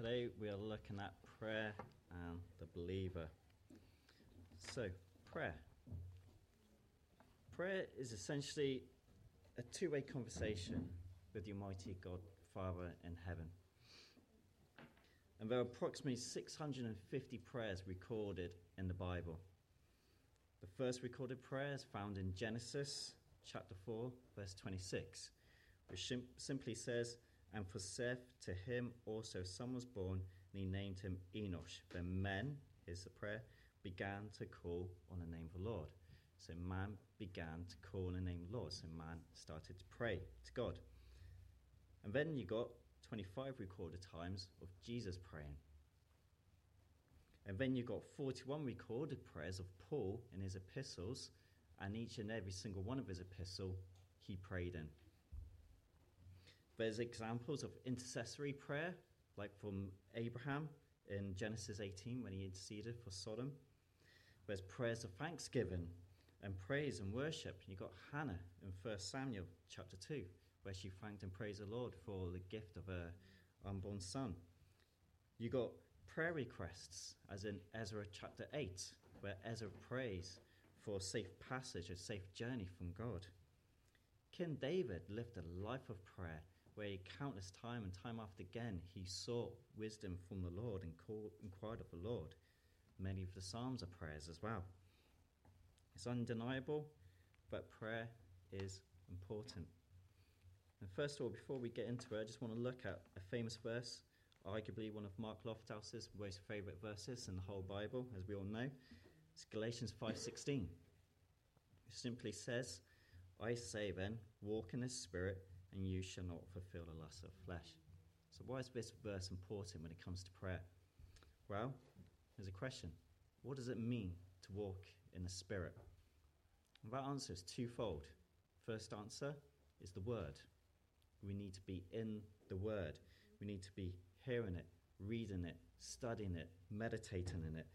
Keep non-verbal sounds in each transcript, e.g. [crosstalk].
today we are looking at prayer and the believer. So, prayer. Prayer is essentially a two way conversation with the Almighty God, Father in heaven. And there are approximately 650 prayers recorded in the Bible. The first recorded prayer is found in Genesis chapter 4, verse 26, which sim- simply says, And for Seth, to him also son was born, and he named him Enosh. Then men, here's the prayer, began to call on the name of the Lord. So man began to call on the name of the Lord. So man started to pray to God. And then you got 25 recorded times of Jesus praying. And then you got 41 recorded prayers of Paul in his epistles, and each and every single one of his epistle he prayed in. There's examples of intercessory prayer, like from Abraham in Genesis 18 when he interceded for Sodom. There's prayers of thanksgiving and praise and worship. you've got Hannah in 1 Samuel chapter 2, where she thanked and praised the Lord for the gift of her unborn son. You've got prayer requests, as in Ezra chapter 8, where Ezra prays for a safe passage, a safe journey from God. King David lived a life of prayer where countless time and time after again he sought wisdom from the Lord and called, inquired of the Lord. Many of the Psalms are prayers as well. It's undeniable, but prayer is important. And first of all, before we get into it, I just want to look at a famous verse arguably one of Mark Lofthouse's most favourite verses in the whole Bible, as we all know. It's Galatians 5.16. It simply says, I say then, walk in the Spirit, and you shall not fulfill the lust of flesh. So why is this verse important when it comes to prayer? Well, there's a question. What does it mean to walk in the Spirit? And that answer is twofold. First answer is the Word. We need to be in the Word. We need to be hearing it, reading it, studying it, meditating in it,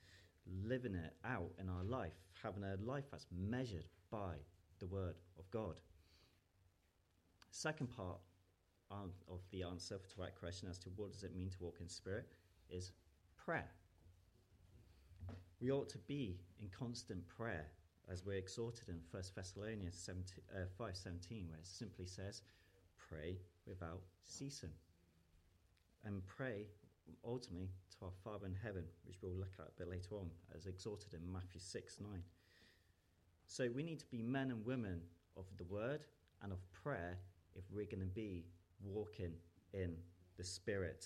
living it out in our life, having a life that's measured by the Word of God. Second part of the answer to that question as to what does it mean to walk in spirit is prayer. We ought to be in constant prayer as we're exhorted in 1 Thessalonians 17, uh, 5.17 where it simply says, pray without ceasing and pray ultimately to our Father in heaven, which we'll look at a bit later on, as exhorted in Matthew 6 9. So we need to be men and women of the word and of prayer if we're going to be walking in the Spirit.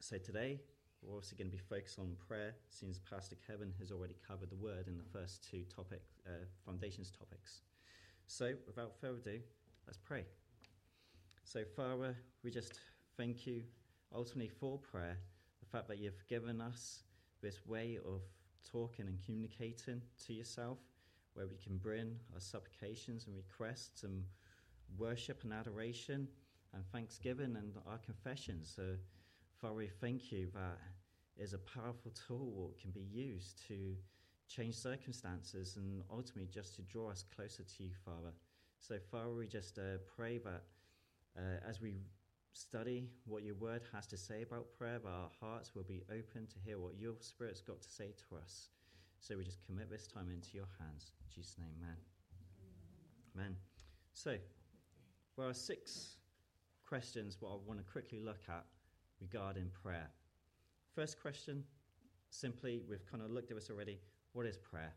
So today, we're also going to be focused on prayer, since Pastor Kevin has already covered the word in the first two topic, uh, foundations topics. So, without further ado, let's pray. So, Father, we just thank you ultimately for prayer, the fact that you've given us this way of talking and communicating to yourself, where we can bring our supplications and requests and worship and adoration and thanksgiving and our confessions. So, Father, we thank you that is a powerful tool that can be used to change circumstances and ultimately just to draw us closer to you, Father. So, Father, we just uh, pray that uh, as we study what your word has to say about prayer, that our hearts will be open to hear what your spirit's got to say to us. So we just commit this time into your hands. In Jesus' name, amen. Amen. So, there are six questions what I want to quickly look at regarding prayer. First question, simply, we've kind of looked at this already. What is prayer?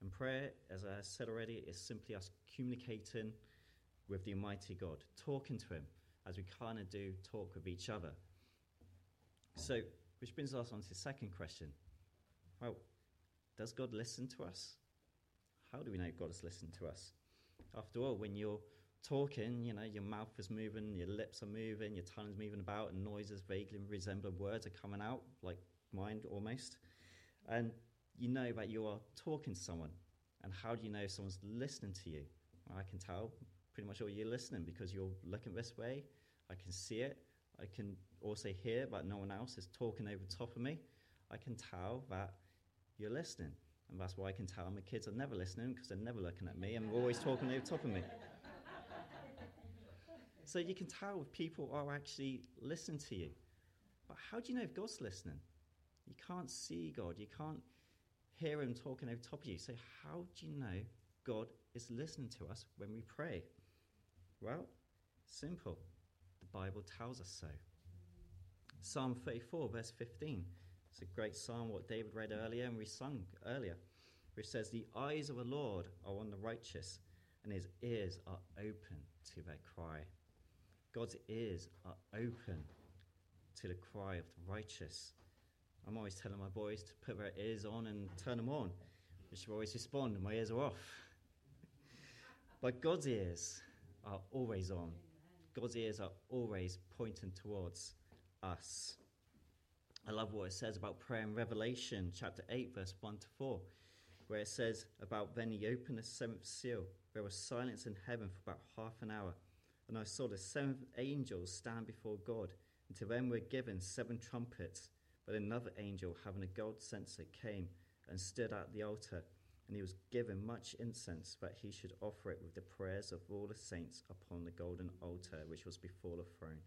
And prayer, as I said already, is simply us communicating with the Almighty God, talking to Him as we kind of do talk with each other. So, which brings us on to the second question. Well, does God listen to us? How do we know God has listened to us? After all, when you're talking, you know, your mouth is moving, your lips are moving, your tongue's moving about, and noises vaguely resembling words are coming out, like mind almost. And you know that you are talking to someone. And how do you know if someone's listening to you? I can tell pretty much all you're listening because you're looking this way. I can see it. I can also hear that no one else is talking over top of me. I can tell that you're listening. And that's why I can tell my kids are never listening because they're never looking at me and always talking over top of me. So you can tell if people are actually listening to you. But how do you know if God's listening? You can't see God. You can't hear Him talking over top of you. So how do you know God is listening to us when we pray? Well, simple. The Bible tells us so. Psalm 34, verse 15. It's a great psalm, what David read earlier and we sung earlier, which says, The eyes of the Lord are on the righteous, and his ears are open to their cry. God's ears uh, are open to the cry of the righteous. I'm always telling my boys to put their ears on and turn them on, which will always respond, my ears are off. [laughs] but God's ears are always on. God's ears are always pointing towards us. I love what it says about prayer in Revelation chapter 8, verse 1 to 4, where it says about then he opened the seventh seal. There was silence in heaven for about half an hour. And I saw the seven angels stand before God, and to them were given seven trumpets. But another angel, having a gold censer, came and stood at the altar, and he was given much incense that he should offer it with the prayers of all the saints upon the golden altar which was before the throne.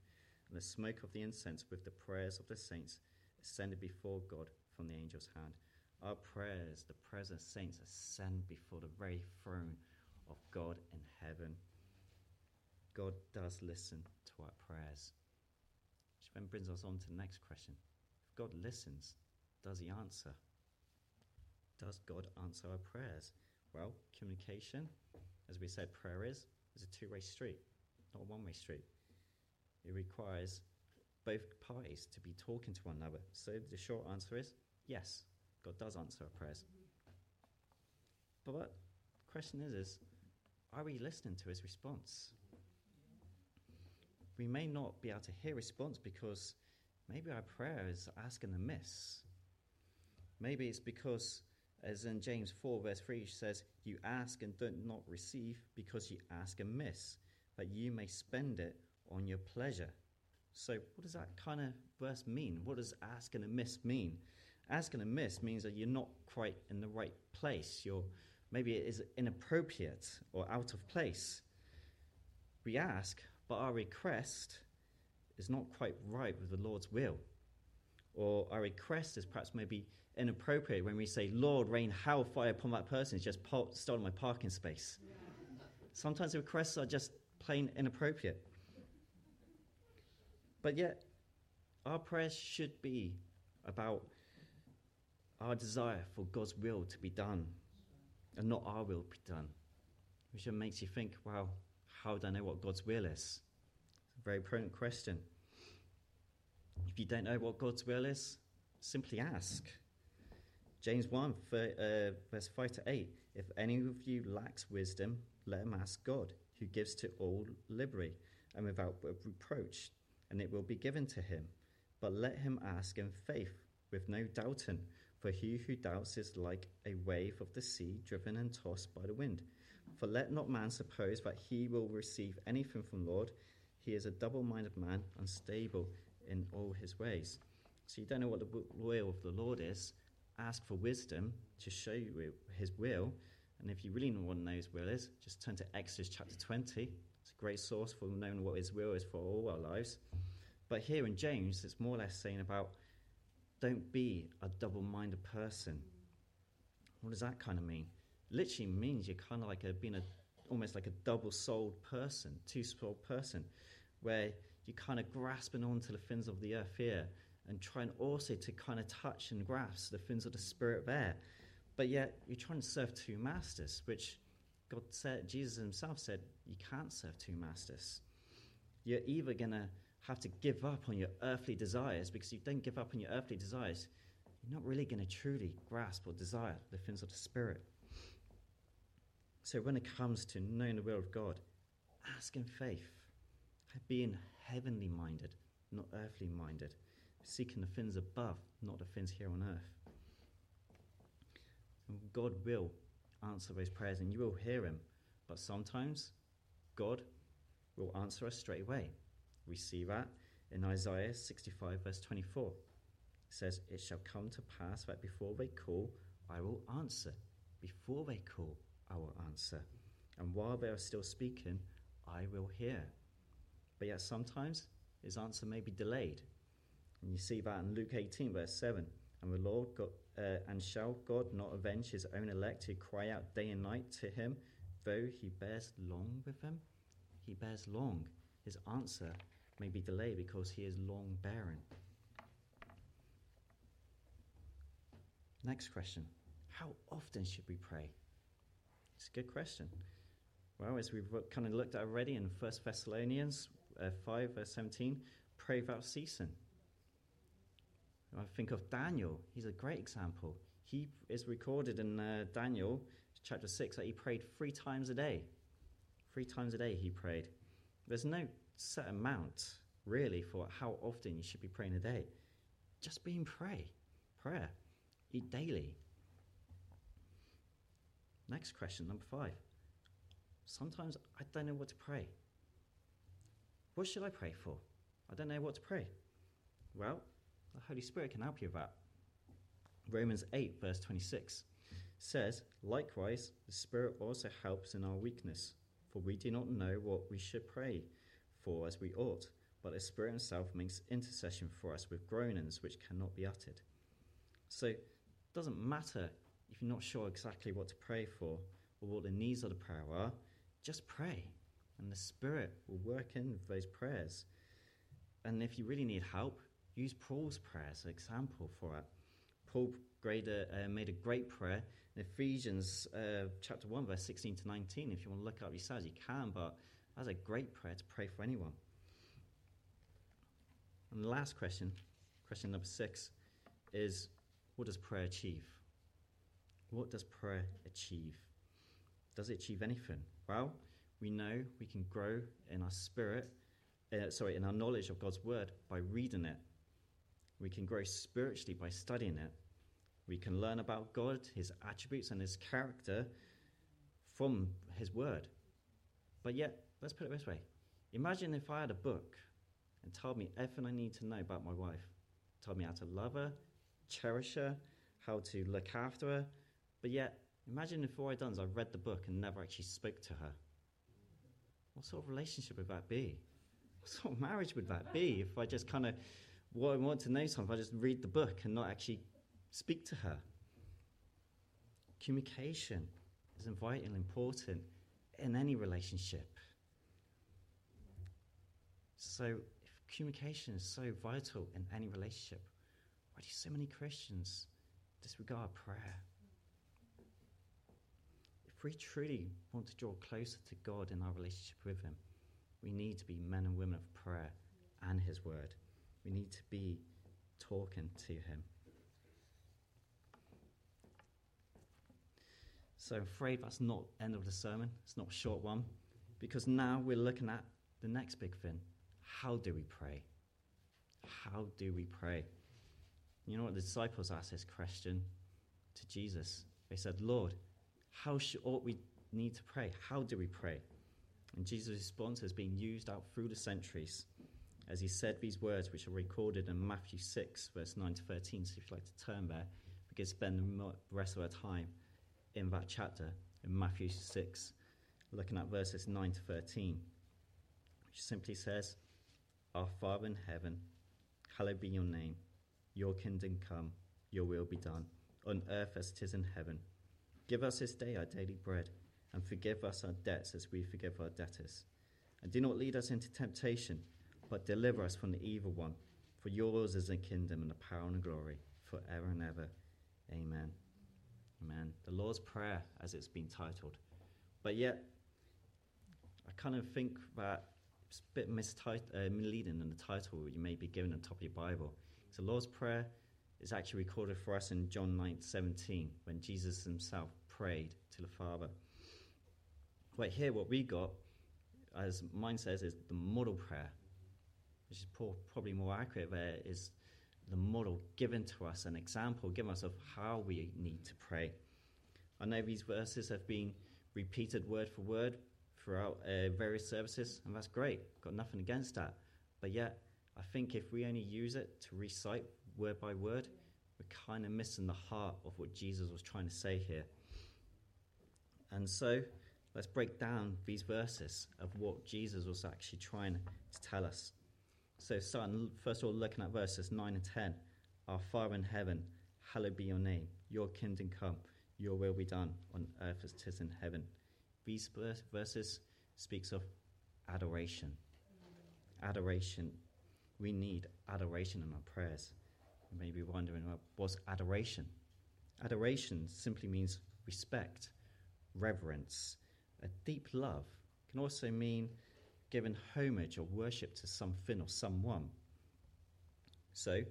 And the smoke of the incense with the prayers of the saints ascended before God from the angel's hand. Our prayers, the prayers of saints, ascend before the very throne of God in heaven. God does listen to our prayers. Which then brings us on to the next question. If God listens, does he answer? Does God answer our prayers? Well, communication, as we said, prayer is, is a two way street, not a one way street. It requires both parties to be talking to one another. So the short answer is yes, God does answer our prayers. But the question is, is are we listening to his response? We may not be able to hear response because maybe our prayer is asking amiss. Maybe it's because, as in James 4, verse 3 he says, You ask and do not receive because you ask amiss, that you may spend it on your pleasure. So, what does that kind of verse mean? What does asking amiss mean? Asking amiss means that you're not quite in the right place. You're maybe it is inappropriate or out of place. We ask, but our request is not quite right with the Lord's will. Or our request is perhaps maybe inappropriate when we say, Lord, rain hellfire upon that person who's just stolen my parking space. Sometimes the requests are just plain inappropriate. But yet, our prayers should be about our desire for God's will to be done and not our will be done. Which makes you think, well, how do I know what God's will is? It's a very important question. If you don't know what God's will is, simply ask. James 1, uh, verse 5 to 8. If any of you lacks wisdom, let him ask God, who gives to all liberally and without reproach, and it will be given to him. But let him ask in faith, with no doubting, for he who doubts is like a wave of the sea driven and tossed by the wind. For let not man suppose that he will receive anything from Lord. He is a double minded man, unstable in all his ways. So you don't know what the will of the Lord is. Ask for wisdom to show you his will. And if you really want to know his will is, just turn to Exodus chapter 20. It's a great source for knowing what his will is for all our lives. But here in James, it's more or less saying about don't be a double minded person. What does that kind of mean? Literally means you're kind of like a, being a, almost like a double souled person, two souled person, where you're kind of grasping onto the fins of the earth here and trying also to kind of touch and grasp the fins of the spirit there. But yet you're trying to serve two masters, which God said, Jesus himself said, you can't serve two masters. You're either going to have to give up on your earthly desires because you don't give up on your earthly desires, you're not really going to truly grasp or desire the things of the Spirit. So when it comes to knowing the will of God, ask in faith, being heavenly minded, not earthly minded, seeking the things above, not the things here on earth. And God will answer those prayers and you will hear Him, but sometimes God will answer us straight away. We see that in Isaiah 65, verse 24. It says, It shall come to pass that before they call, I will answer. Before they call, I will answer. And while they are still speaking, I will hear. but yet sometimes his answer may be delayed. And you see that in Luke 18, verse 7. And the Lord God, uh, and shall God not avenge his own elect who cry out day and night to him, though he bears long with them? He bears long. His answer may be delayed because he is long bearing. Next question How often should we pray? It's a good question. Well, as we've kind of looked at already in 1 Thessalonians uh, 5, verse 17, pray without ceasing. I think of Daniel. He's a great example. He is recorded in uh, Daniel chapter 6 that he prayed three times a day. Three times a day he prayed. There's no set amount, really, for how often you should be praying a day. Just being pray. Prayer. Eat daily. Next question, number five. Sometimes I don't know what to pray. What should I pray for? I don't know what to pray. Well, the Holy Spirit can help you with that. Romans 8, verse 26 says, Likewise, the Spirit also helps in our weakness, for we do not know what we should pray for as we ought, but the Spirit Himself makes intercession for us with groanings which cannot be uttered. So, it doesn't matter if you're not sure exactly what to pray for or what the needs of the prayer are, just pray, and the Spirit will work in those prayers. And if you really need help, use Paul's prayer as an example for it. Paul uh, made a great prayer in Ephesians uh, chapter 1, verse 16 to 19. If you want to look up says, you can, but that's a great prayer to pray for anyone. And the last question, question number six, is what does prayer achieve? What does prayer achieve? Does it achieve anything? Well, we know we can grow in our spirit, uh, sorry, in our knowledge of God's word by reading it. We can grow spiritually by studying it. We can learn about God, his attributes, and his character from his word. But yet, let's put it this way Imagine if I had a book and told me everything I need to know about my wife, told me how to love her, cherish her, how to look after her. But yet, imagine if all I'd done is I read the book and never actually spoke to her. What sort of relationship would that be? What sort of marriage would that be if I just kind of, what I want to know something, I just read the book and not actually speak to her? Communication is vital and important in any relationship. So, if communication is so vital in any relationship, why do so many Christians disregard prayer? We truly want to draw closer to God in our relationship with Him, we need to be men and women of prayer and His Word. We need to be talking to Him. So I'm afraid that's not end of the sermon. It's not a short one, because now we're looking at the next big thing. How do we pray? How do we pray? You know what the disciples asked this question to Jesus? They said, Lord, how should, ought we need to pray? How do we pray? And Jesus' response has been used out through the centuries as he said these words, which are recorded in Matthew 6, verse 9 to 13. So if you'd like to turn there, we could spend the rest of our time in that chapter in Matthew 6, looking at verses 9 to 13, which simply says, Our Father in heaven, hallowed be your name. Your kingdom come, your will be done, on earth as it is in heaven. Give us this day our daily bread, and forgive us our debts as we forgive our debtors. And do not lead us into temptation, but deliver us from the evil one. For yours is the kingdom and the power and the glory, forever and ever. Amen. Amen. The Lord's Prayer, as it's been titled. But yet, I kind of think that it's a bit uh, misleading in the title you may be given on top of your Bible. So, Lord's Prayer is actually recorded for us in John 9 17 when Jesus himself prayed to the Father. But here, what we got, as mine says, is the model prayer, which is probably more accurate there, is the model given to us, an example given us of how we need to pray. I know these verses have been repeated word for word throughout uh, various services, and that's great. Got nothing against that. But yet, I think if we only use it to recite word by word, we're kind of missing the heart of what Jesus was trying to say here. And so, let's break down these verses of what Jesus was actually trying to tell us. So, starting first of all, looking at verses 9 and 10 Our Father in heaven, hallowed be your name, your kingdom come, your will be done on earth as it is in heaven. These verses speaks of adoration. Adoration. We need adoration in our prayers. You may be wondering, what's adoration? Adoration simply means respect, reverence, a deep love. It can also mean giving homage or worship to something or someone. So,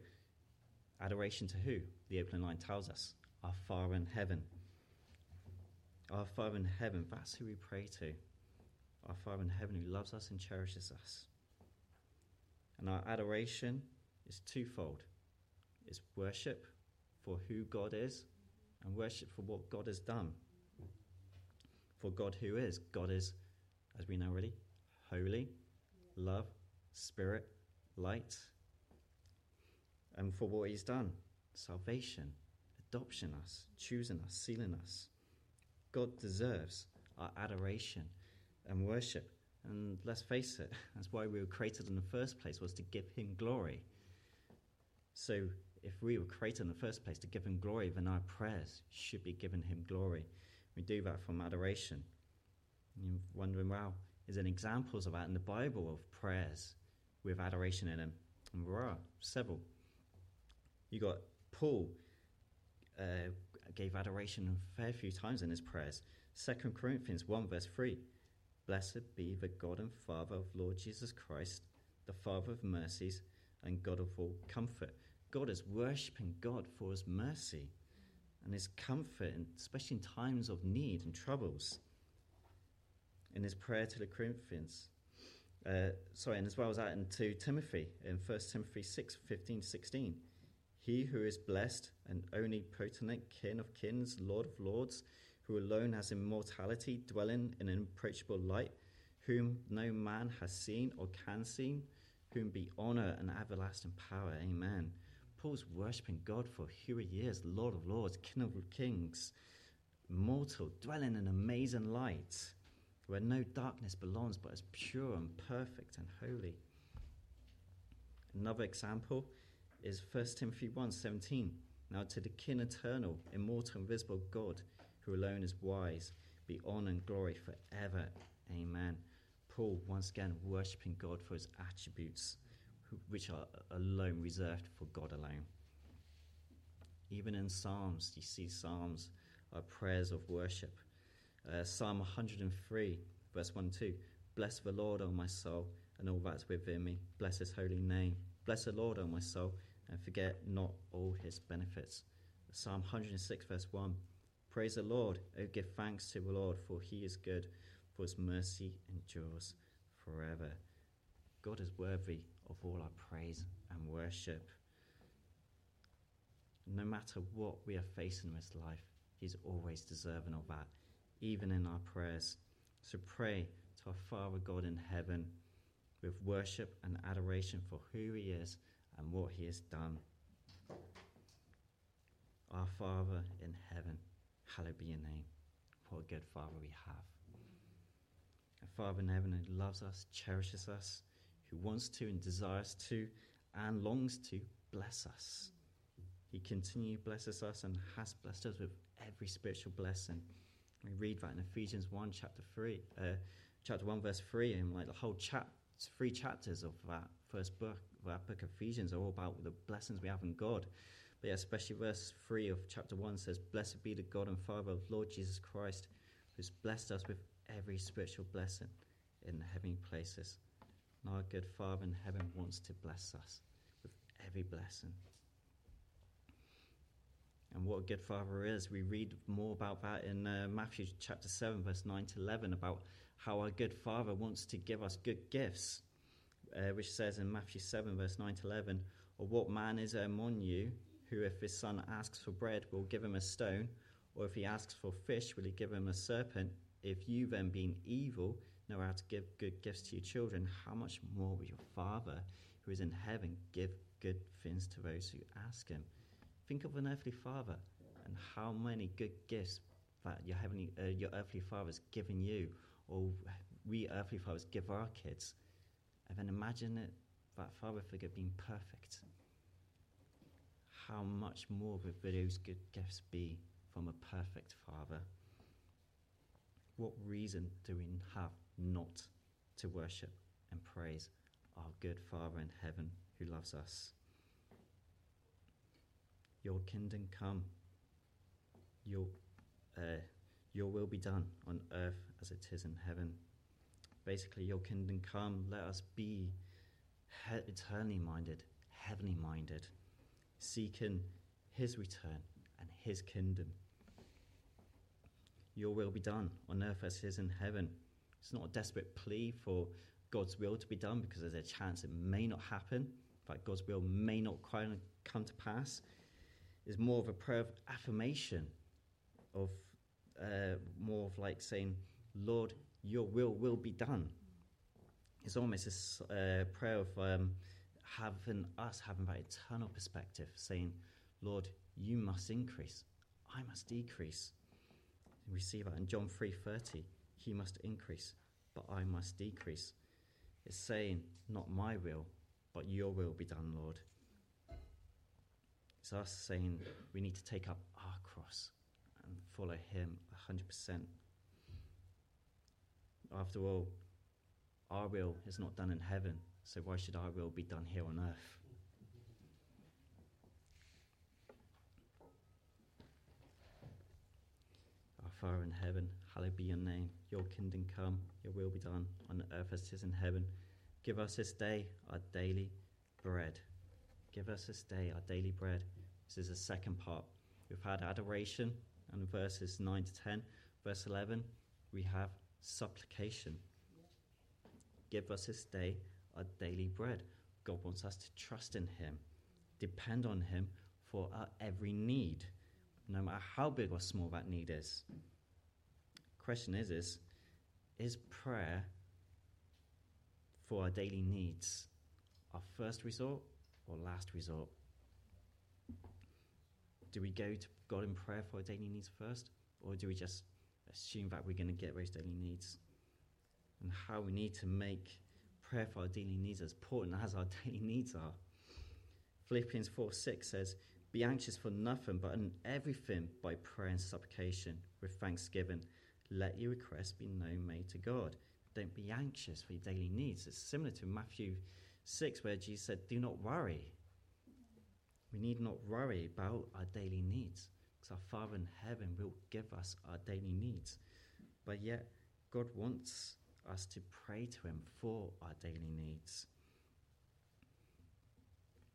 adoration to who? The opening line tells us our Father in heaven. Our Father in heaven, that's who we pray to. Our Father in heaven who loves us and cherishes us. And our adoration is twofold it's worship for who God is and worship for what God has done. For God who is. God is, as we know already, holy, love, spirit, light. And for what he's done salvation, adoption us, choosing us, sealing us. God deserves our adoration and worship. And let's face it, [laughs] that's why we were created in the first place, was to give him glory. So if we were created in the first place to give him glory, then our prayers should be giving him glory. We do that from adoration. And you're wondering, wow, is there examples of that in the Bible of prayers with adoration in them? And there are several. You got Paul uh, gave adoration a fair few times in his prayers. Second Corinthians 1 verse 3. Blessed be the God and Father of Lord Jesus Christ, the Father of mercies and God of all comfort God is worshipping God for his mercy and his comfort, especially in times of need and troubles. In his prayer to the Corinthians, uh, sorry, and as well as that into Timothy in 1 Timothy 6 15 16. He who is blessed and only potent king of kings, Lord of lords, who alone has immortality, dwelling in an approachable light, whom no man has seen or can see, whom be honor and everlasting power. Amen. Paul's worshipping God for who he is, Lord of Lords, King of Kings, mortal, dwelling in amazing light, where no darkness belongs, but is pure and perfect and holy. Another example is 1 Timothy 1:17. Now to the King eternal, immortal, invisible God, who alone is wise, be honor and glory forever. Amen. Paul once again worshipping God for his attributes which are alone reserved for God alone. Even in Psalms, you see Psalms are prayers of worship. Uh, Psalm 103, verse 1 2 Bless the Lord, O my soul, and all that's within me. Bless his holy name. Bless the Lord, O my soul, and forget not all his benefits. Psalm 106, verse 1 Praise the Lord, O give thanks to the Lord, for he is good, for his mercy endures forever. God is worthy of all our praise and worship. No matter what we are facing in this life, He's always deserving of that, even in our prayers. So pray to our Father God in heaven with worship and adoration for who He is and what He has done. Our Father in heaven, hallowed be your name. What a good Father we have. A Father in heaven who loves us, cherishes us, who wants to and desires to and longs to bless us. He continually blesses us and has blessed us with every spiritual blessing. We read that in Ephesians 1, chapter 3, uh, chapter 1, verse 3, and like the whole chap- three chapters of that first book, that book of Ephesians, are all about the blessings we have in God. But yeah, especially verse 3 of chapter 1 says, Blessed be the God and Father of Lord Jesus Christ, who's blessed us with every spiritual blessing in the heavenly places our good Father in heaven wants to bless us with every blessing. And what a good Father is, we read more about that in uh, Matthew chapter 7, verse 9 to 11, about how our good Father wants to give us good gifts, uh, which says in Matthew 7, verse 9 to 11, Or what man is among you who, if his son asks for bread, will give him a stone? Or if he asks for fish, will he give him a serpent? If you then, being evil, know how to give good gifts to your children, how much more will your Father who is in heaven give good things to those who ask him? Think of an earthly father and how many good gifts that your heavenly, uh, your earthly father's given you, or we earthly fathers give our kids, and then imagine it, that father figure being perfect. How much more would those good gifts be from a perfect father? What reason do we have not to worship and praise our good Father in heaven who loves us? Your kingdom come, your, uh, your will be done on earth as it is in heaven. Basically, your kingdom come, let us be he- eternally minded, heavenly minded, seeking his return and his kingdom. Your will be done on earth as it is in heaven. It's not a desperate plea for God's will to be done because there's a chance it may not happen, but God's will may not quite come to pass. It's more of a prayer of affirmation, of uh, more of like saying, Lord, your will will be done. It's almost a uh, prayer of um, having us having that eternal perspective, saying, Lord, you must increase, I must decrease. We see that in John 3:30. He must increase, but I must decrease. It's saying, not my will, but your will be done, Lord. It's us saying we need to take up our cross and follow him 100%. After all, our will is not done in heaven, so why should our will be done here on earth? Our Father in heaven, hallowed be your name. Your kingdom come, your will be done on earth as it is in heaven. Give us this day our daily bread. Give us this day our daily bread. This is the second part. We've had adoration and verses 9 to 10. Verse 11, we have supplication. Give us this day our daily bread. God wants us to trust in Him, depend on Him for our every need no matter how big or small that need is. Question is, is, is prayer for our daily needs our first resort or last resort? Do we go to God in prayer for our daily needs first, or do we just assume that we're going to get those daily needs? And how we need to make prayer for our daily needs as important as our [laughs] daily needs are. Philippians 4 6 says, be anxious for nothing, but in everything by prayer and supplication with thanksgiving. Let your requests be known made to God. Don't be anxious for your daily needs. It's similar to Matthew 6, where Jesus said, Do not worry. We need not worry about our daily needs because our Father in heaven will give us our daily needs. But yet, God wants us to pray to Him for our daily needs.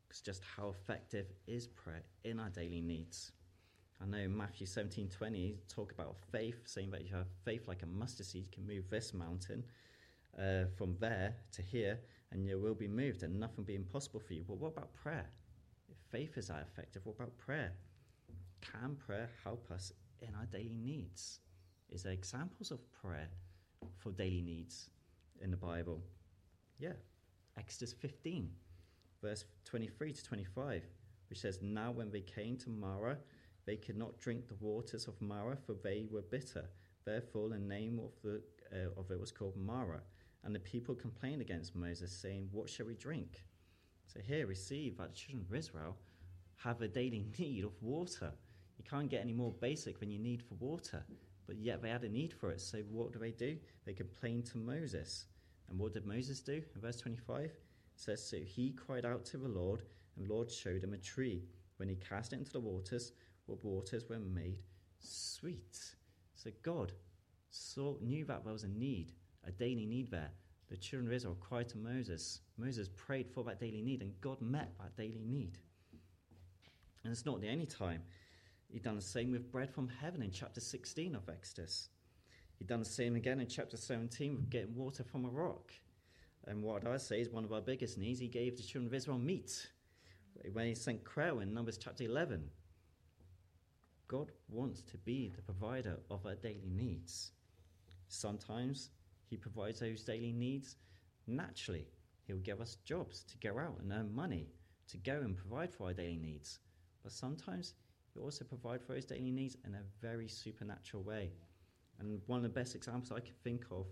Because just how effective is prayer in our daily needs? I know Matthew 17 20 talk about faith, saying that you have faith like a mustard seed, can move this mountain uh, from there to here, and you will be moved, and nothing will be impossible for you. But what about prayer? If faith is that effective, what about prayer? Can prayer help us in our daily needs? Is there examples of prayer for daily needs in the Bible? Yeah. Exodus 15 verse 23 to 25, which says, Now when they came to Marah, they could not drink the waters of Marah, for they were bitter. Therefore, the name of, the, uh, of it was called Marah. And the people complained against Moses, saying, What shall we drink? So here we see that the children of Israel have a daily [laughs] need of water. You can't get any more basic than you need for water, but yet they had a need for it. So what do they do? They complain to Moses. And what did Moses do in verse 25? it says, So he cried out to the Lord, and the Lord showed him a tree. When he cast it into the waters, what waters were made sweet. So God saw, knew that there was a need, a daily need there. The children of Israel cried to Moses. Moses prayed for that daily need, and God met that daily need. And it's not the only time. He'd done the same with bread from heaven in chapter 16 of Exodus. He'd done the same again in chapter 17 with getting water from a rock. And what I say is one of our biggest needs, he gave the children of Israel meat when he sent quail in Numbers chapter 11. God wants to be the provider of our daily needs. Sometimes he provides those daily needs naturally. He'll give us jobs to go out and earn money to go and provide for our daily needs. But sometimes He'll also provides for his daily needs in a very supernatural way. And one of the best examples I can think of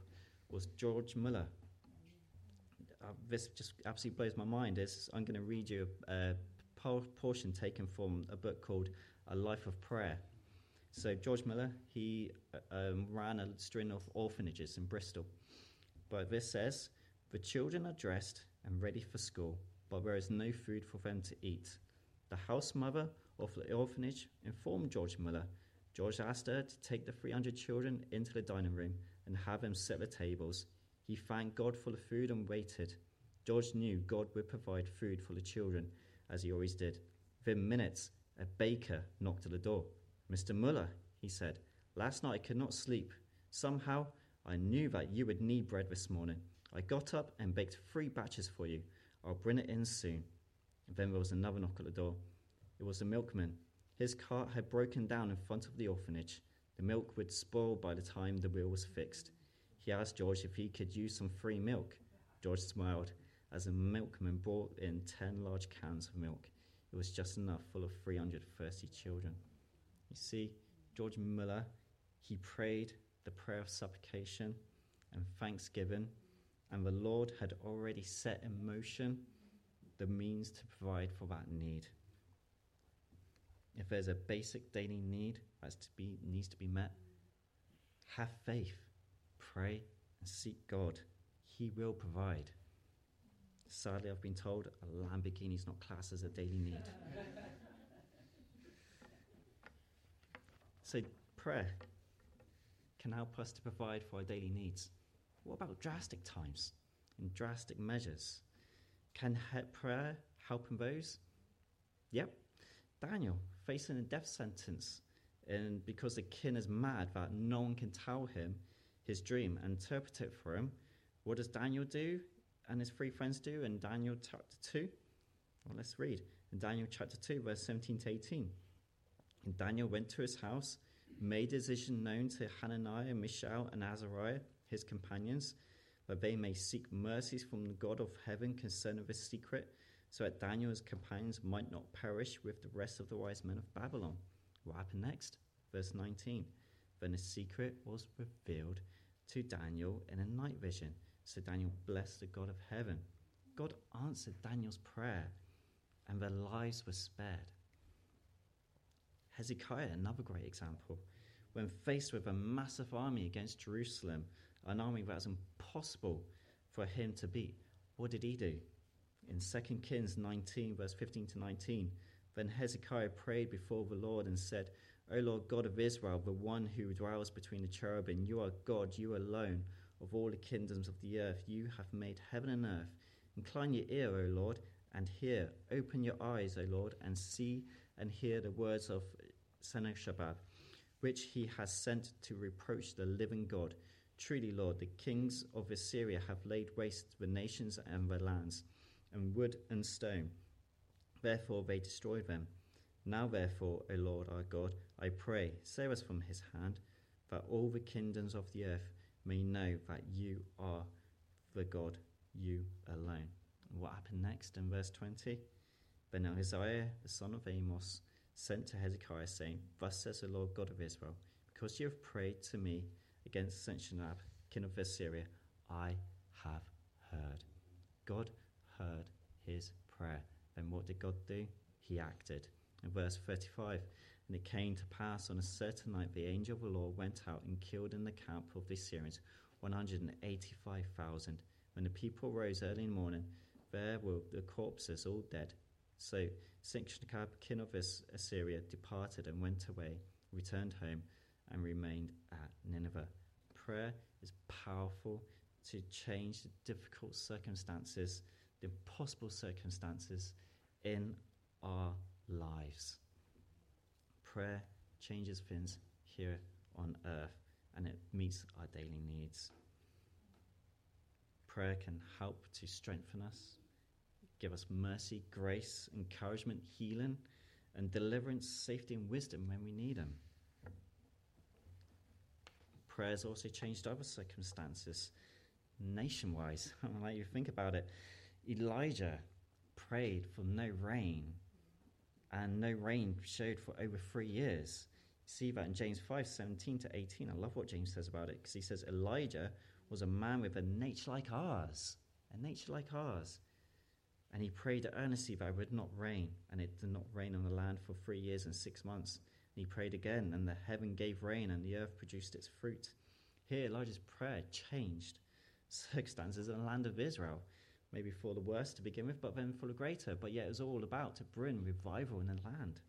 was George Muller. Uh, this just absolutely blows my mind. Is I'm going to read you a, a portion taken from a book called A Life of Prayer. So George Muller, he uh, um, ran a string of orphanages in Bristol. But this says, the children are dressed and ready for school, but there is no food for them to eat. The house mother of the orphanage informed George Muller. George asked her to take the 300 children into the dining room and have them set the tables. He thanked God for the food and waited. George knew God would provide food for the children, as he always did. Within minutes, a baker knocked at the door. Mr. Muller, he said, last night I could not sleep. Somehow I knew that you would need bread this morning. I got up and baked three batches for you. I'll bring it in soon. Then there was another knock at the door. It was the milkman. His cart had broken down in front of the orphanage. The milk would spoil by the time the wheel was fixed. He asked George if he could use some free milk. George smiled as the milkman brought in ten large cans of milk. It was just enough full of 330 children. You see, George Muller, he prayed the prayer of supplication and thanksgiving, and the Lord had already set in motion the means to provide for that need. If there's a basic daily need that to be, needs to be met, have faith, pray, and seek God. He will provide. Sadly, I've been told a Lamborghini is not classed as a daily need. so, prayer can help us to provide for our daily needs. What about drastic times and drastic measures? Can prayer help in those? Yep. Daniel, facing a death sentence, and because the king is mad that no one can tell him his dream and interpret it for him, what does Daniel do and his three friends do in Daniel chapter 2? Well, let's read. In Daniel chapter 2, verse 17 to 18. And Daniel went to his house, made his vision known to Hananiah, Mishael, and Azariah, his companions, that they may seek mercies from the God of heaven concerning this secret, so that Daniel's companions might not perish with the rest of the wise men of Babylon. What happened next? Verse 19. Then the secret was revealed to Daniel in a night vision. So Daniel blessed the God of heaven. God answered Daniel's prayer, and their lives were spared. Hezekiah, another great example. When faced with a massive army against Jerusalem, an army that was impossible for him to beat, what did he do? In 2 Kings 19, verse 15 to 19, then Hezekiah prayed before the Lord and said, O Lord God of Israel, the one who dwells between the cherubim, you are God, you alone, of all the kingdoms of the earth. You have made heaven and earth. Incline your ear, O Lord, and hear. Open your eyes, O Lord, and see and hear the words of Sennacherib, which he has sent to reproach the living God. Truly, Lord, the kings of Assyria have laid waste the nations and the lands, and wood and stone. Therefore they destroy them. Now, therefore, O Lord our God, I pray, save us from his hand, that all the kingdoms of the earth may know that you are the God, you alone. what happened next in verse 20? Then Isaiah, the son of Amos, sent to Hezekiah, saying, Thus says the Lord God of Israel, because you have prayed to me against Sennacherib, king of Assyria, I have heard. God heard his prayer. Then what did God do? He acted. In verse 35, and it came to pass on a certain night the angel of the Lord went out and killed in the camp of the Assyrians 185,000. When the people rose early in the morning, there were the corpses all dead. So Sennacherib, king of Assyria, departed and went away, returned home, and remained at Nineveh. Prayer is powerful to change the difficult circumstances, the impossible circumstances in our lives. Prayer changes things here on earth and it meets our daily needs. Prayer can help to strengthen us, give us mercy, grace, encouragement, healing, and deliverance, safety, and wisdom when we need them. Prayer has also changed other circumstances nationwide. [laughs] When you think about it, Elijah prayed for no rain and no rain showed for over three years. See that in James 5 17 to 18. I love what James says about it because he says Elijah was a man with a nature like ours, a nature like ours. And he prayed earnestly that it would not rain, and it did not rain on the land for three years and six months. And he prayed again, and the heaven gave rain, and the earth produced its fruit. Here, Elijah's prayer changed [laughs] circumstances in the land of Israel, maybe for the worse to begin with, but then for the greater. But yet, it was all about to bring revival in the land.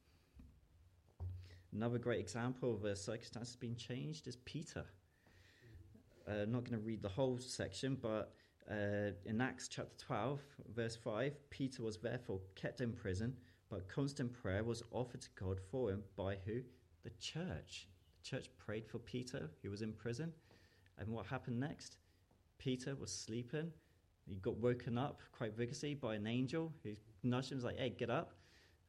Another great example of a circumstance being changed is Peter. Uh, I'm not going to read the whole section, but uh, in Acts chapter 12, verse 5, Peter was therefore kept in prison, but constant prayer was offered to God for him by who? The church. The church prayed for Peter, who was in prison. And what happened next? Peter was sleeping. He got woken up quite vigorously by an angel who nudged him, was like, hey, get up.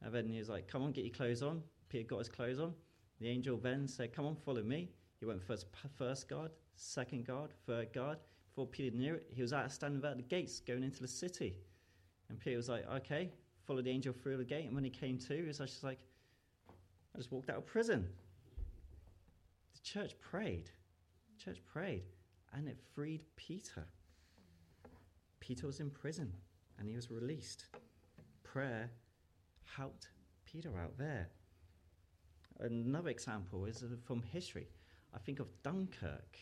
And then he was like, come on, get your clothes on. Peter got his clothes on. The angel then said, come on, follow me. He went first, first guard, second guard, third guard. Before Peter knew it, he was out standing at the gates going into the city. And Peter was like, okay, follow the angel through the gate. And when he came to, he was just like, I just walked out of prison. The church prayed. The church prayed. And it freed Peter. Peter was in prison and he was released. Prayer helped Peter out there. Another example is from history. I think of Dunkirk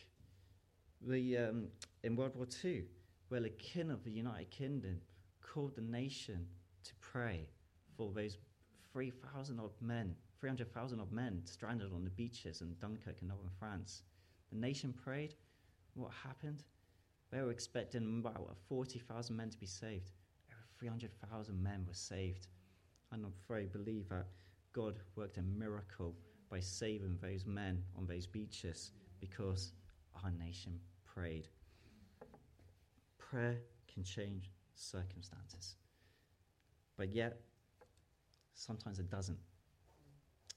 the, um, in World War II, where the king of the United Kingdom called the nation to pray for those 3,000 odd men, 300,000 odd men stranded on the beaches in Dunkirk in northern France. The nation prayed. What happened? They were expecting about 40,000 men to be saved. Over 300,000 men were saved. And I'm afraid believe that God worked a miracle by saving those men on those beaches because our nation prayed. Prayer can change circumstances. But yet, sometimes it doesn't.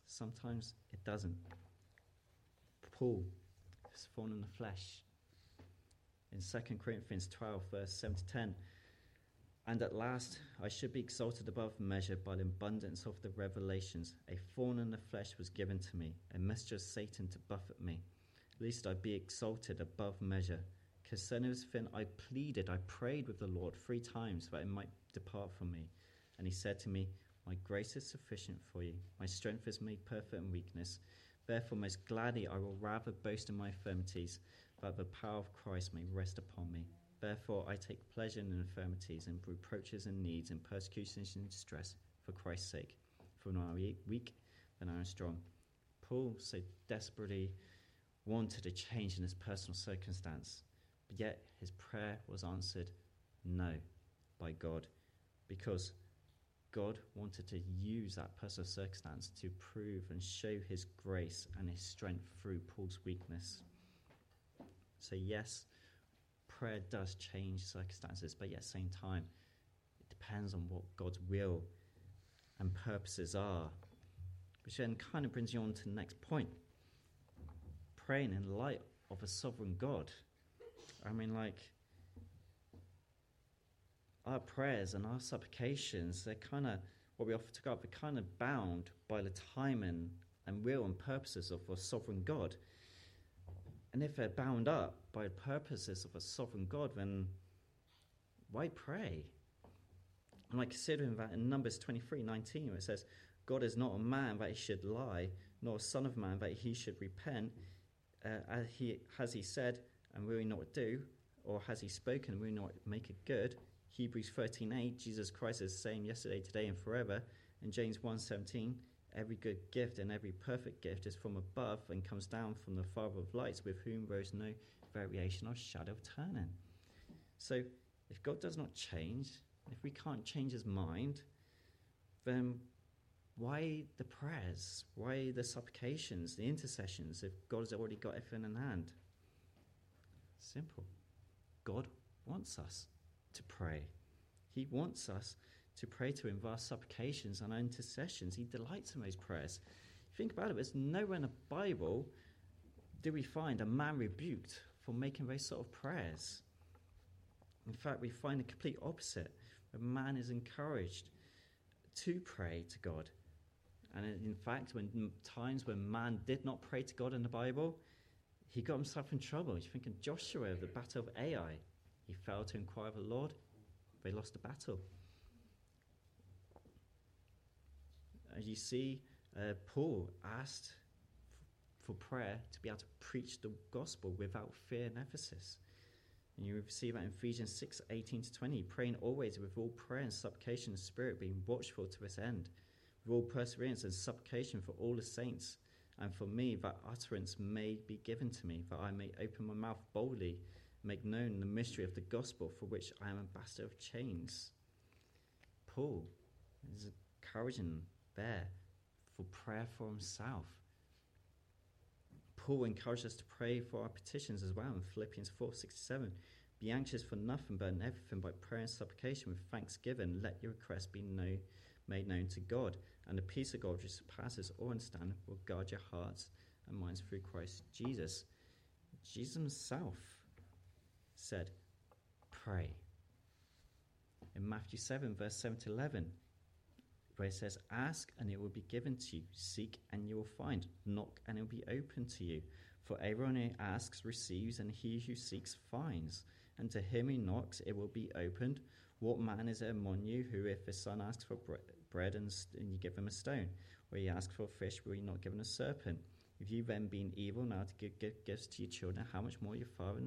Sometimes it doesn't. Paul is thorn in the flesh. In 2 Corinthians 12, verse 7 to 10, and at last I should be exalted above measure by the abundance of the revelations. A thorn in the flesh was given to me, a messenger of Satan to buffet me lest I be exalted above measure. Concerning this thing, I pleaded, I prayed with the Lord three times that it might depart from me. And he said to me, My grace is sufficient for you. My strength is made perfect in weakness. Therefore, most gladly I will rather boast in my infirmities, that the power of Christ may rest upon me. Therefore, I take pleasure in infirmities and reproaches and needs and persecutions and distress for Christ's sake. For when I am weak, then I am strong. Paul so desperately wanted a change in his personal circumstance, but yet his prayer was answered no by God because God wanted to use that personal circumstance to prove and show his grace and his strength through Paul's weakness. So, yes, prayer does change circumstances, but yet at the same time, it depends on what God's will and purposes are. Which then kind of brings you on to the next point praying in light of a sovereign God. I mean, like, our prayers and our supplications, they're kind of, what we offer to God, they're kind of bound by the timing and will and purposes of a sovereign God. And if they're bound up by the purposes of a sovereign God, then why pray? And like considering that in Numbers 23 19, where it says, God is not a man that he should lie, nor a son of man that he should repent uh, he, has he said, and will he not do? Or has he spoken, will he not make it good? Hebrews 13.8, Jesus Christ is the same yesterday, today, and forever. And James 1.17, every good gift and every perfect gift is from above and comes down from the Father of lights, with whom there is no variation or shadow of turning. So, if God does not change, if we can't change his mind, then why the prayers? Why the supplications, the intercessions, if God has already got everything in hand? Simple. God wants us to pray. He wants us to pray to Him via supplications and intercessions. He delights in those prayers. Think about it, there's nowhere in the Bible do we find a man rebuked for making those sort of prayers. In fact, we find the complete opposite. A man is encouraged to pray to God And in fact, when times when man did not pray to God in the Bible, he got himself in trouble. You're thinking Joshua, the battle of Ai. He failed to inquire of the Lord. They lost the battle. As you see, uh, Paul asked for prayer to be able to preach the gospel without fear and emphasis. And you see that in Ephesians 6 18 to 20, praying always with all prayer and supplication in the Spirit, being watchful to this end, with all perseverance and supplication for all the saints, and for me, that utterance may be given to me, that I may open my mouth boldly, make known the mystery of the gospel for which I am ambassador of chains. Paul is encouraging there for prayer for himself. Paul encouraged us to pray for our petitions as well in Philippians 4:67. Be anxious for nothing, but in everything by prayer and supplication with thanksgiving, let your requests be know, made known to God, and the peace of God, which surpasses all understanding, will guard your hearts and minds through Christ Jesus. Jesus himself said, "Pray." In Matthew 7, verse 7 to 11, where it says, Ask and it will be given to you, seek and you will find, knock and it will be opened to you. For everyone who asks receives, and he who seeks finds. And to him who knocks, it will be opened. What man is there among you who, if his son asks for bre- bread and, st- and you give him a stone, or he asks for a fish, will you not give him a serpent? If you then, being evil, now to give, give gifts to your children, how much more your Father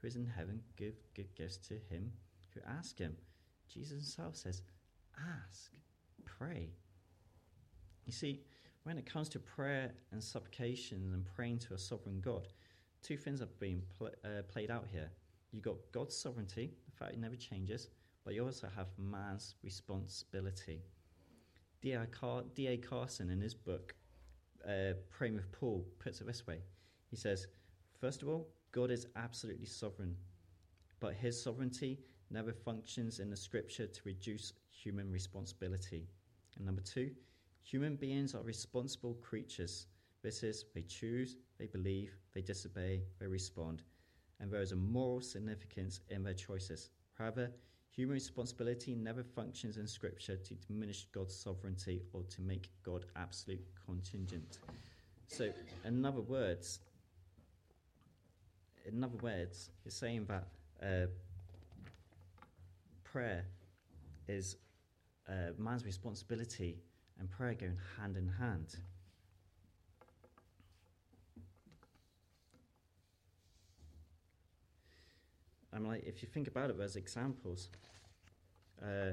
who is in heaven give good gifts to him who asks him? Jesus himself says, Ask pray. You see, when it comes to prayer and supplication and praying to a sovereign God, two things are being pl- uh, played out here. You've got God's sovereignty, the fact it never changes, but you also have man's responsibility. D.A. Car- Carson, in his book, uh, Praying with Paul, puts it this way He says, First of all, God is absolutely sovereign, but his sovereignty never functions in the scripture to reduce human responsibility. And number two, human beings are responsible creatures. This is, they choose, they believe, they disobey, they respond. And there is a moral significance in their choices. However, human responsibility never functions in Scripture to diminish God's sovereignty or to make God absolute contingent. So, in other words, in other words, it's saying that uh, prayer is uh, man's responsibility and prayer going hand in hand. I'm like, if you think about it, there's examples uh,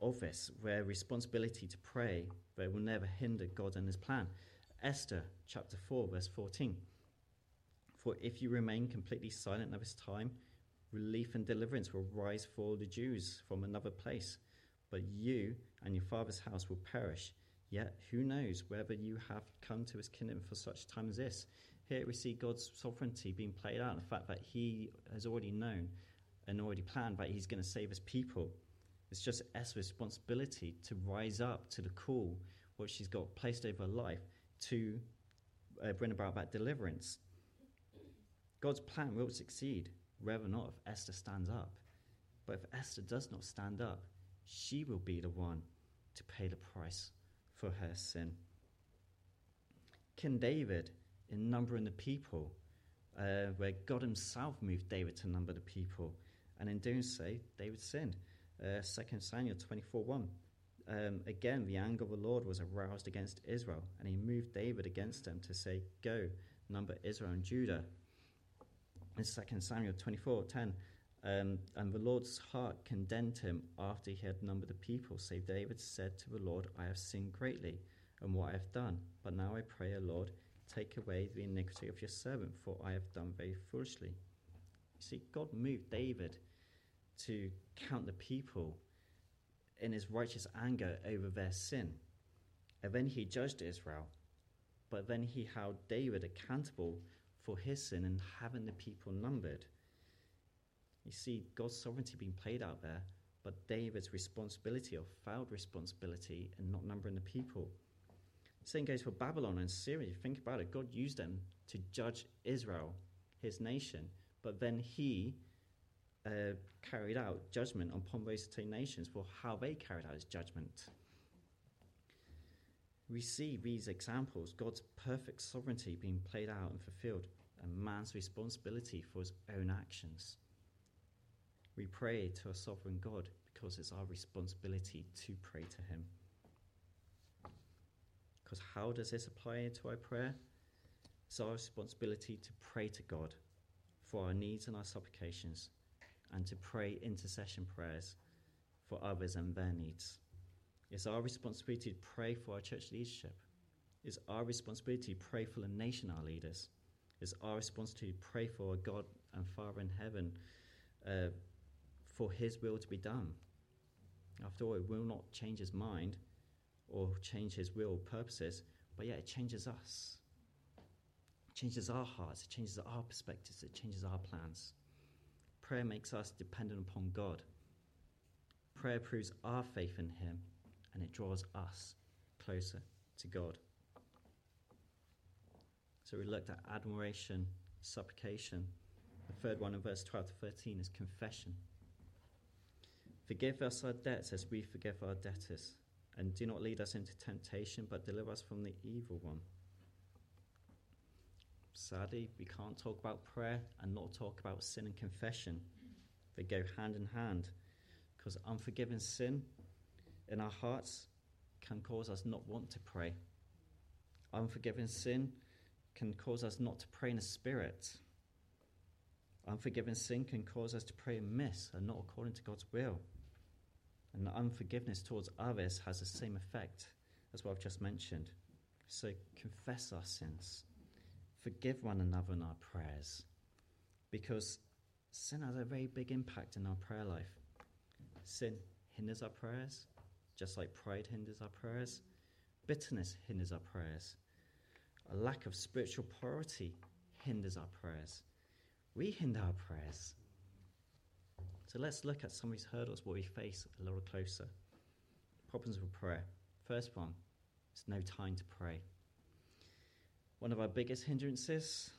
of this where responsibility to pray they will never hinder God and His plan. Esther chapter four, verse fourteen. For if you remain completely silent at this time, relief and deliverance will rise for the Jews from another place but you and your father's house will perish. Yet who knows whether you have come to his kingdom for such time as this? Here we see God's sovereignty being played out, the fact that he has already known and already planned that he's going to save his people. It's just Esther's responsibility to rise up to the call which she's got placed over her life to uh, bring about that deliverance. God's plan will succeed, whether or not if Esther stands up. But if Esther does not stand up, she will be the one to pay the price for her sin. King David, in numbering the people, uh, where God Himself moved David to number the people, and in doing so, David sinned. Uh, 2 Samuel 24 1. Um, again, the anger of the Lord was aroused against Israel, and he moved David against them to say, Go, number Israel and Judah. In 2 Samuel 24 10, um, and the Lord's heart condemned him after he had numbered the people. So David said to the Lord, I have sinned greatly, and what I have done. But now I pray, O Lord, take away the iniquity of your servant, for I have done very foolishly. You see, God moved David to count the people in his righteous anger over their sin. And then he judged Israel. But then he held David accountable for his sin and having the people numbered. You see God's sovereignty being played out there, but David's responsibility or failed responsibility in not numbering the people. Same goes for Babylon and Assyria. Think about it. God used them to judge Israel, his nation, but then he uh, carried out judgment upon those two nations for how they carried out his judgment. we see these examples God's perfect sovereignty being played out and fulfilled, and man's responsibility for his own actions. We pray to a sovereign God because it's our responsibility to pray to Him. Because how does this apply to our prayer? It's our responsibility to pray to God for our needs and our supplications, and to pray intercession prayers for others and their needs. It's our responsibility to pray for our church leadership. It's our responsibility to pray for the nation, our leaders. It's our responsibility to pray for our God and Father in heaven uh, for His will to be done. After all, it will not change His mind or change His will purposes, but yet it changes us. It changes our hearts, it changes our perspectives, it changes our plans. Prayer makes us dependent upon God. Prayer proves our faith in Him and it draws us closer to God. So we looked at admiration, supplication. The third one in verse 12 to 13 is confession. Forgive us our debts as we forgive our debtors, and do not lead us into temptation, but deliver us from the evil one. Sadly, we can't talk about prayer and not talk about sin and confession. They go hand in hand, because unforgiven sin in our hearts can cause us not want to pray. Unforgiven sin can cause us not to pray in the spirit. Unforgiven sin can cause us to pray amiss and not according to God's will. And unforgiveness towards others has the same effect as what I've just mentioned. So confess our sins. Forgive one another in our prayers. Because sin has a very big impact in our prayer life. Sin hinders our prayers, just like pride hinders our prayers. Bitterness hinders our prayers. A lack of spiritual priority hinders our prayers. We hinder our prayers. So let's look at some of these hurdles what we face a little closer. Problems with prayer. First one is no time to pray. One of our biggest hindrances,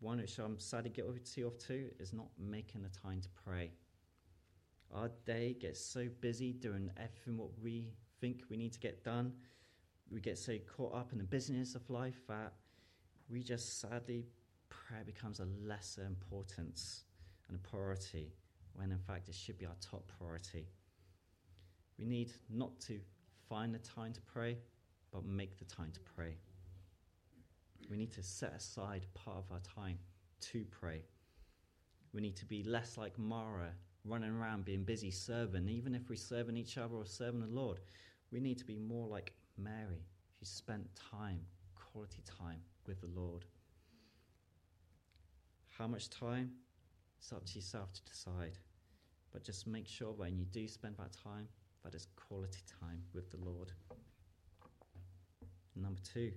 one which I'm sad sadly guilty of too, is not making the time to pray. Our day gets so busy doing everything what we think we need to get done. We get so caught up in the busyness of life that we just sadly, prayer becomes a lesser importance and a priority when in fact it should be our top priority. We need not to find the time to pray, but make the time to pray. We need to set aside part of our time to pray. We need to be less like Martha running around being busy serving, even if we're serving each other or serving the Lord. We need to be more like Mary, who spent time, quality time, with the Lord. How much time? It's up to yourself to decide. But just make sure when you do spend that time, that is quality time with the Lord. Number two,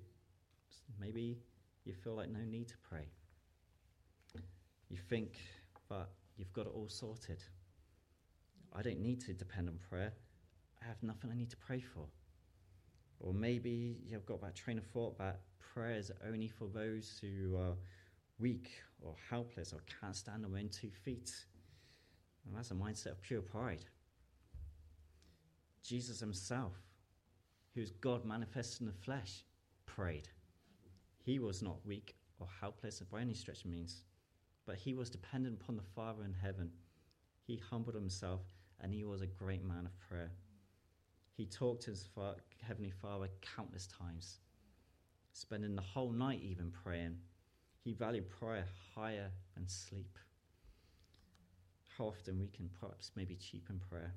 maybe you feel like no need to pray. You think that you've got it all sorted. I don't need to depend on prayer. I have nothing I need to pray for. Or maybe you've got that train of thought that prayer is only for those who are weak or helpless or can't stand on their own two feet. And that's a mindset of pure pride. Jesus himself, who is God manifested in the flesh, prayed. He was not weak or helpless by any stretch of means, but he was dependent upon the Father in heaven. He humbled himself and he was a great man of prayer. He talked to his Heavenly Father countless times, spending the whole night even praying. He valued prayer higher than sleep. How often we can perhaps maybe cheapen prayer.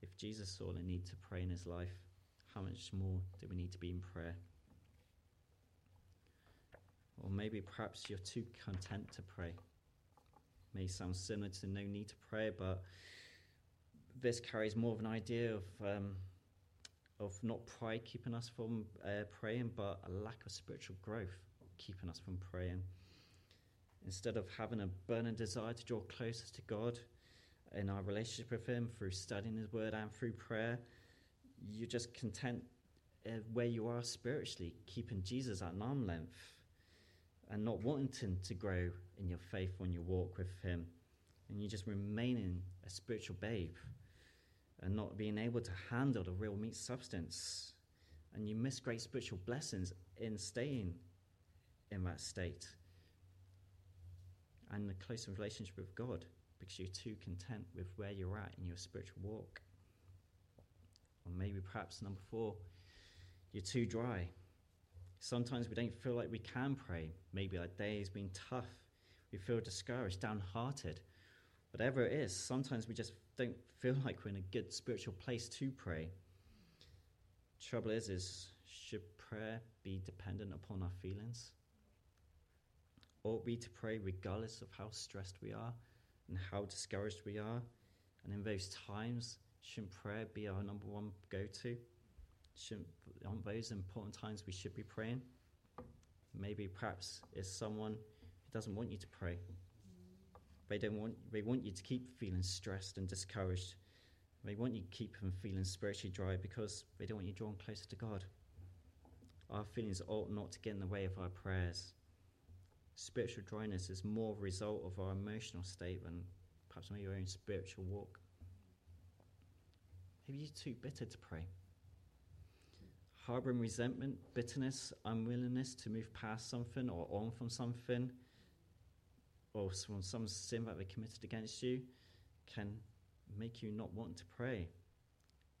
If Jesus saw the need to pray in his life, how much more do we need to be in prayer? Or maybe perhaps you're too content to pray may sound similar to no need to pray, but this carries more of an idea of um, of not pride keeping us from uh, praying, but a lack of spiritual growth keeping us from praying. Instead of having a burning desire to draw closer to God in our relationship with Him through studying His Word and through prayer, you're just content uh, where you are spiritually, keeping Jesus at an arm length and not wanting to grow in your faith when you walk with Him, and you are just remaining a spiritual babe and not being able to handle the real meat substance. And you miss great spiritual blessings in staying in that state and a closer relationship with God because you're too content with where you're at in your spiritual walk. Or maybe perhaps number four, you're too dry. Sometimes we don't feel like we can pray. Maybe our day has been tough. We feel discouraged, downhearted. Whatever it is, sometimes we just don't feel like we're in a good spiritual place to pray. Trouble is, is should prayer be dependent upon our feelings? Ought we to pray regardless of how stressed we are and how discouraged we are? And in those times, shouldn't prayer be our number one go to? Shouldn't on those important times we should be praying? Maybe perhaps it's someone who doesn't want you to pray. They don't want they want you to keep feeling stressed and discouraged. They want you to keep them feeling spiritually dry because they don't want you drawn closer to God. Our feelings ought not to get in the way of our prayers. Spiritual dryness is more a result of our emotional state than perhaps maybe your own spiritual walk. Maybe you're too bitter to pray. Harboring resentment, bitterness, unwillingness to move past something or on from something, or from some sin that they committed against you, can make you not want to pray.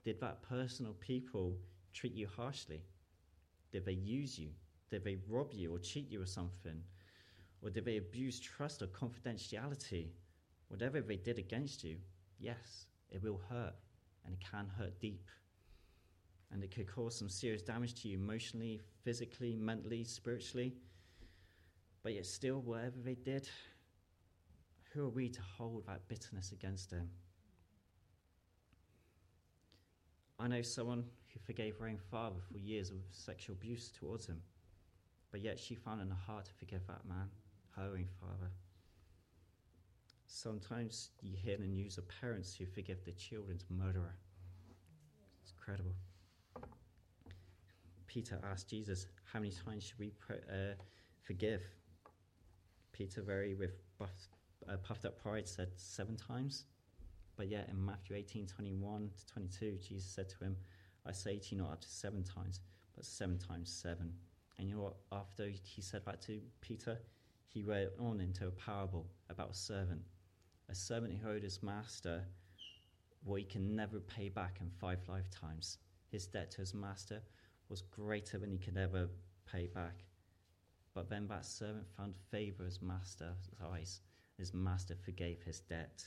Did that person or people treat you harshly? Did they use you? Did they rob you or cheat you or something? Or did they abuse trust or confidentiality? Whatever they did against you, yes, it will hurt and it can hurt deep. And it could cause some serious damage to you emotionally, physically, mentally, spiritually. But yet, still, whatever they did, who are we to hold that bitterness against them? I know someone who forgave her own father for years of sexual abuse towards him, but yet she found in her heart to forgive that man, own father. Sometimes you hear the news of parents who forgive their children's murderer. It's incredible. Peter asked Jesus, How many times should we uh, forgive? Peter, very with buffed, uh, puffed up pride, said seven times. But yet in Matthew 18 21 to 22, Jesus said to him, I say to you not up to seven times, but seven times seven. And you know what? After he said that to Peter, he went on into a parable about a servant. A servant who owed his master what he can never pay back in five lifetimes. His debt to his master was greater than he could ever pay back. But then that servant found favor his master's eyes. His master forgave his debt.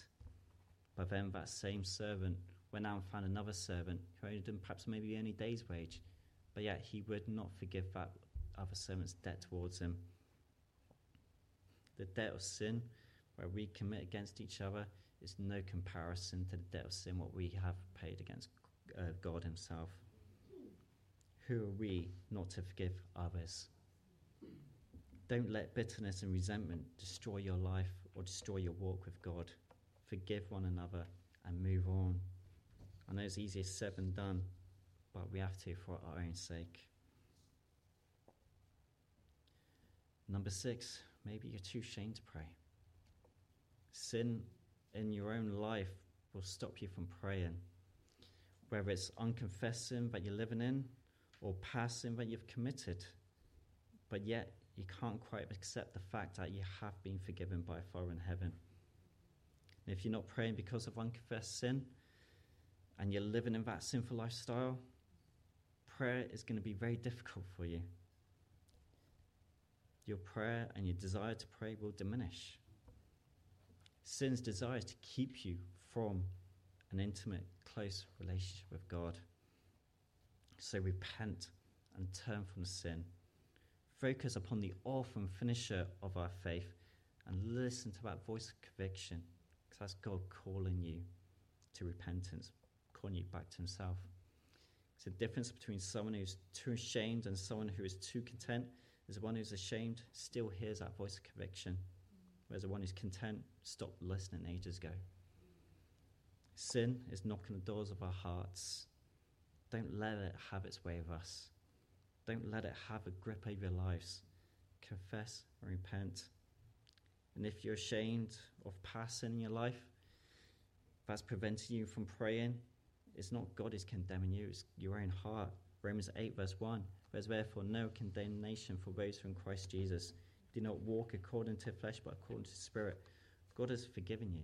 But then that same servant went out and found another servant who owed him perhaps maybe only a day's wage. But yet he would not forgive that other servant's debt towards him. The debt of sin, where we commit against each other, is no comparison to the debt of sin what we have paid against uh, God Himself. Who are we not to forgive others? Don't let bitterness and resentment destroy your life or destroy your walk with God. Forgive one another and move on. I know it's easier said than done, but we have to for our own sake. Number six, maybe you're too ashamed to pray. Sin in your own life will stop you from praying. Whether it's unconfessed sin that you're living in or past sin that you've committed, but yet you can't quite accept the fact that you have been forgiven by Father in heaven. And if you're not praying because of unconfessed sin and you're living in that sinful lifestyle, prayer is going to be very difficult for you. Your prayer and your desire to pray will diminish. Sin's desire to keep you from an intimate, close relationship with God. So repent and turn from sin. Focus upon the author and finisher of our faith and listen to that voice of conviction because that's God calling you to repentance, calling you back to Himself. It's a difference between someone who's too ashamed and someone who is too content. There's the one who's ashamed, still hears that voice of conviction whereas the one who's content stopped listening ages ago. Sin is knocking the doors of our hearts. Don't let it have its way with us. Don't let it have a grip over your lives. Confess and repent. And if you're ashamed of past sin in your life, that's preventing you from praying, it's not God is condemning you, it's your own heart. Romans 8, verse 1 There's therefore no condemnation for those who are in Christ Jesus. Do not walk according to flesh, but according to Spirit. God has forgiven you.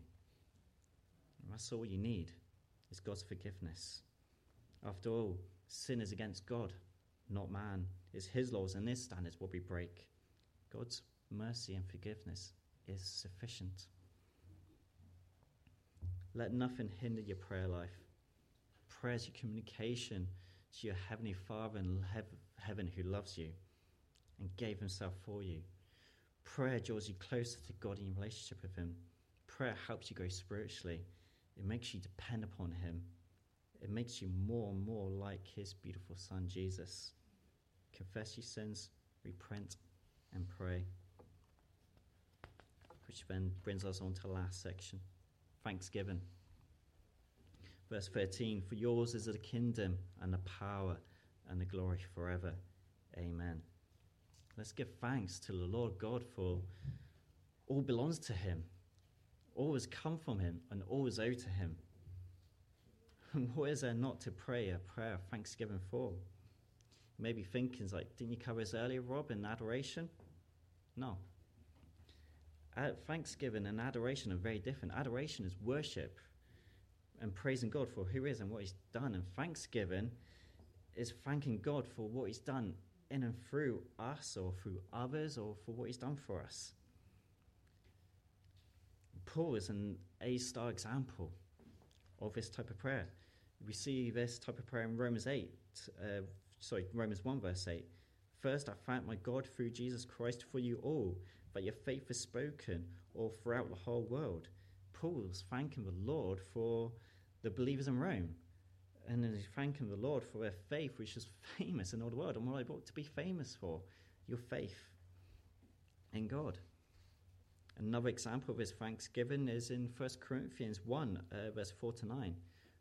And that's all you need is God's forgiveness. After all, sin is against God, not man. It's his laws and his standards what we break. God's mercy and forgiveness is sufficient. Let nothing hinder your prayer life. Prayer is your communication to your Heavenly Father in heaven who loves you and gave Himself for you. Prayer draws you closer to God in your relationship with Him. Prayer helps you grow spiritually. It makes you depend upon Him. It makes you more and more like His beautiful Son, Jesus. Confess your sins, repent, and pray. Which then brings us on to the last section thanksgiving. Verse 13 For yours is the kingdom and the power and the glory forever. Amen. Let's give thanks to the Lord God for all belongs to Him, all has come from Him, and all is owed to Him. And [laughs] what is there not to pray a prayer of thanksgiving for? Maybe thinking, like, didn't you cover this earlier, Rob, in adoration? No. Uh, thanksgiving and adoration are very different. Adoration is worship and praising God for who He is and what He's done. And thanksgiving is thanking God for what He's done in and through us or through others or for what He's done for us. Paul is an A star example of this type of prayer. We see this type of prayer in Romans 8, uh, sorry, Romans 1, verse 8. First, I thank my God through Jesus Christ for you all, that your faith is spoken all throughout the whole world. Paul's thanking the Lord for the believers in Rome. And he's thanking the Lord for their faith, which is famous in all the world. And what I brought to be famous for? Your faith in God. Another example of his thanksgiving is in 1 Corinthians 1, uh, verse 4 to 9,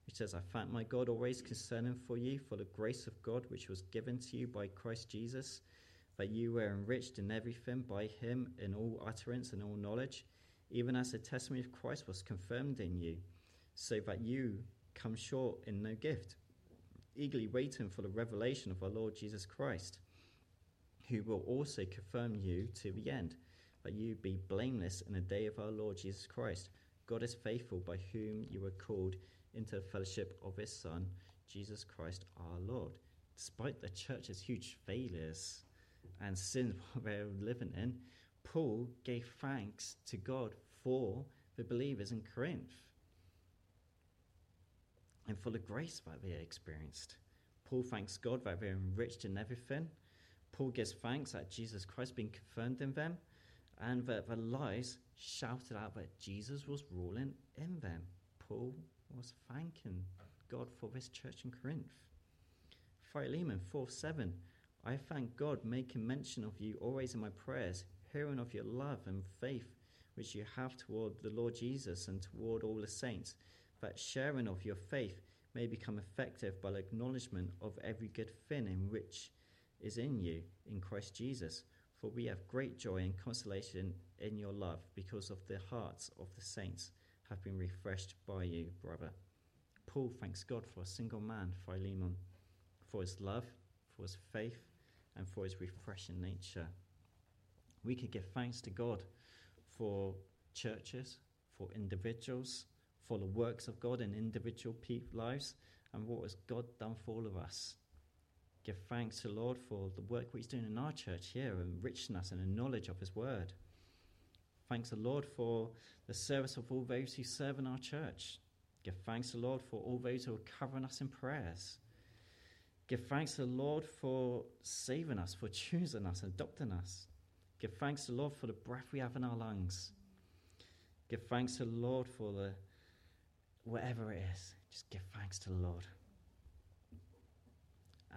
which says, I thank my God always concerning for you for the grace of God which was given to you by Christ Jesus, that you were enriched in everything by him in all utterance and all knowledge, even as the testimony of Christ was confirmed in you so that you come short in no gift, eagerly waiting for the revelation of our Lord Jesus Christ, who will also confirm you to the end, that you be blameless in the day of our Lord Jesus Christ. God is faithful, by whom you were called into the fellowship of his Son, Jesus Christ our Lord. Despite the church's huge failures and sins [laughs] they're living in, Paul gave thanks to God for the believers in Corinth and for the grace that they experienced. Paul thanks God that they're enriched in everything. Paul gives thanks that Jesus Christ being confirmed in them and that the lies shouted out that Jesus was ruling in them. Paul was thanking God for this church in Corinth. Philemon 4 7. I thank God, making mention of you always in my prayers, hearing of your love and faith which you have toward the Lord Jesus and toward all the saints that sharing of your faith may become effective by the acknowledgement of every good thing in which is in you in Christ Jesus. For we have great joy and consolation in your love, because of the hearts of the saints have been refreshed by you, brother. Paul thanks God for a single man, Philemon, for his love, for his faith, and for his refreshing nature. We could give thanks to God for churches, for individuals, for the works of God in individual lives and what has God done for all of us. Give thanks to the Lord for the work He's doing in our church here, enriching us in the knowledge of His Word. Thanks the Lord for the service of all those who serve in our church. Give thanks to the Lord for all those who are covering us in prayers. Give thanks to the Lord for saving us, for choosing us, adopting us. Give thanks to the Lord for the breath we have in our lungs. Give thanks to the Lord for the whatever it is, just give thanks to the Lord.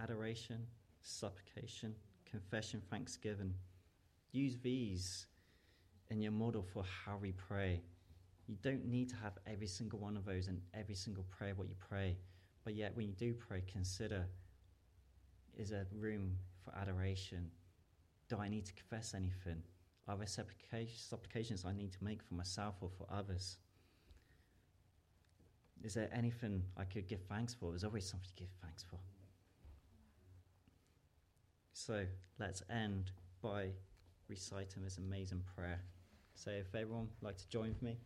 Adoration, supplication, confession, thanksgiving. Use these in your model for how we pray. You don't need to have every single one of those in every single prayer what you pray, but yet when you do pray, consider is there room for adoration? Do I need to confess anything? Are there supplications I need to make for myself or for others? Is there anything I could give thanks for? There's always something to give thanks for. So let's end by reciting this amazing prayer. So if everyone would like to join with me,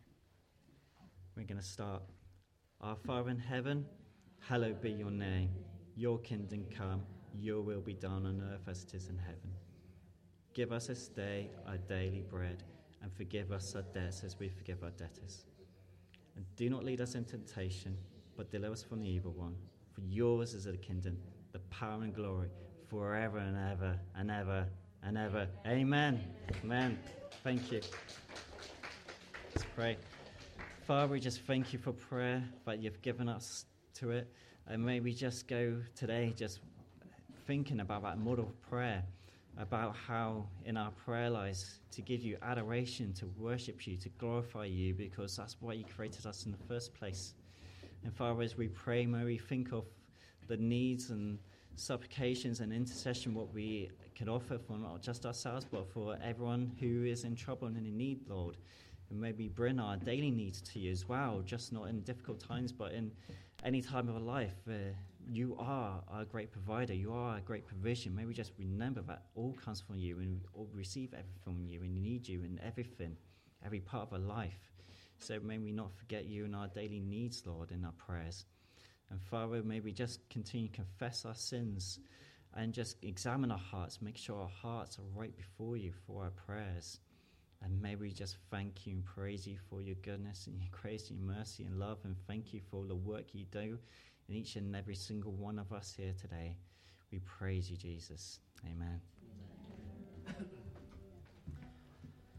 we're going to start. Our Father in heaven, hallowed be your name. Your kingdom come, your will be done on earth as it is in heaven. Give us this day our daily bread, and forgive us our debts as we forgive our debtors. And do not lead us into temptation, but deliver us from the evil one. For yours is the kingdom, the power and glory, forever and ever and ever and ever. Amen. Amen. Thank you. Let's pray. Father, we just thank you for prayer, that you've given us to it. And may we just go today just thinking about that model of prayer about how in our prayer lives to give you adoration, to worship you, to glorify you, because that's why you created us in the first place. And Father, as we pray, may we think of the needs and supplications and intercession, what we can offer for not just ourselves, but for everyone who is in trouble and in need, Lord. And maybe bring our daily needs to you as well, just not in difficult times, but in any time of our life. Uh, you are our great provider. You are a great provision. May we just remember that all comes from you and we all receive everything from you and need you in everything, every part of our life. So may we not forget you in our daily needs, Lord, in our prayers. And Father, may we just continue to confess our sins and just examine our hearts, make sure our hearts are right before you for our prayers. And may we just thank you and praise you for your goodness and your grace and your mercy and love. And thank you for all the work you do in each and every single one of us here today. We praise you, Jesus. Amen. Amen. [laughs]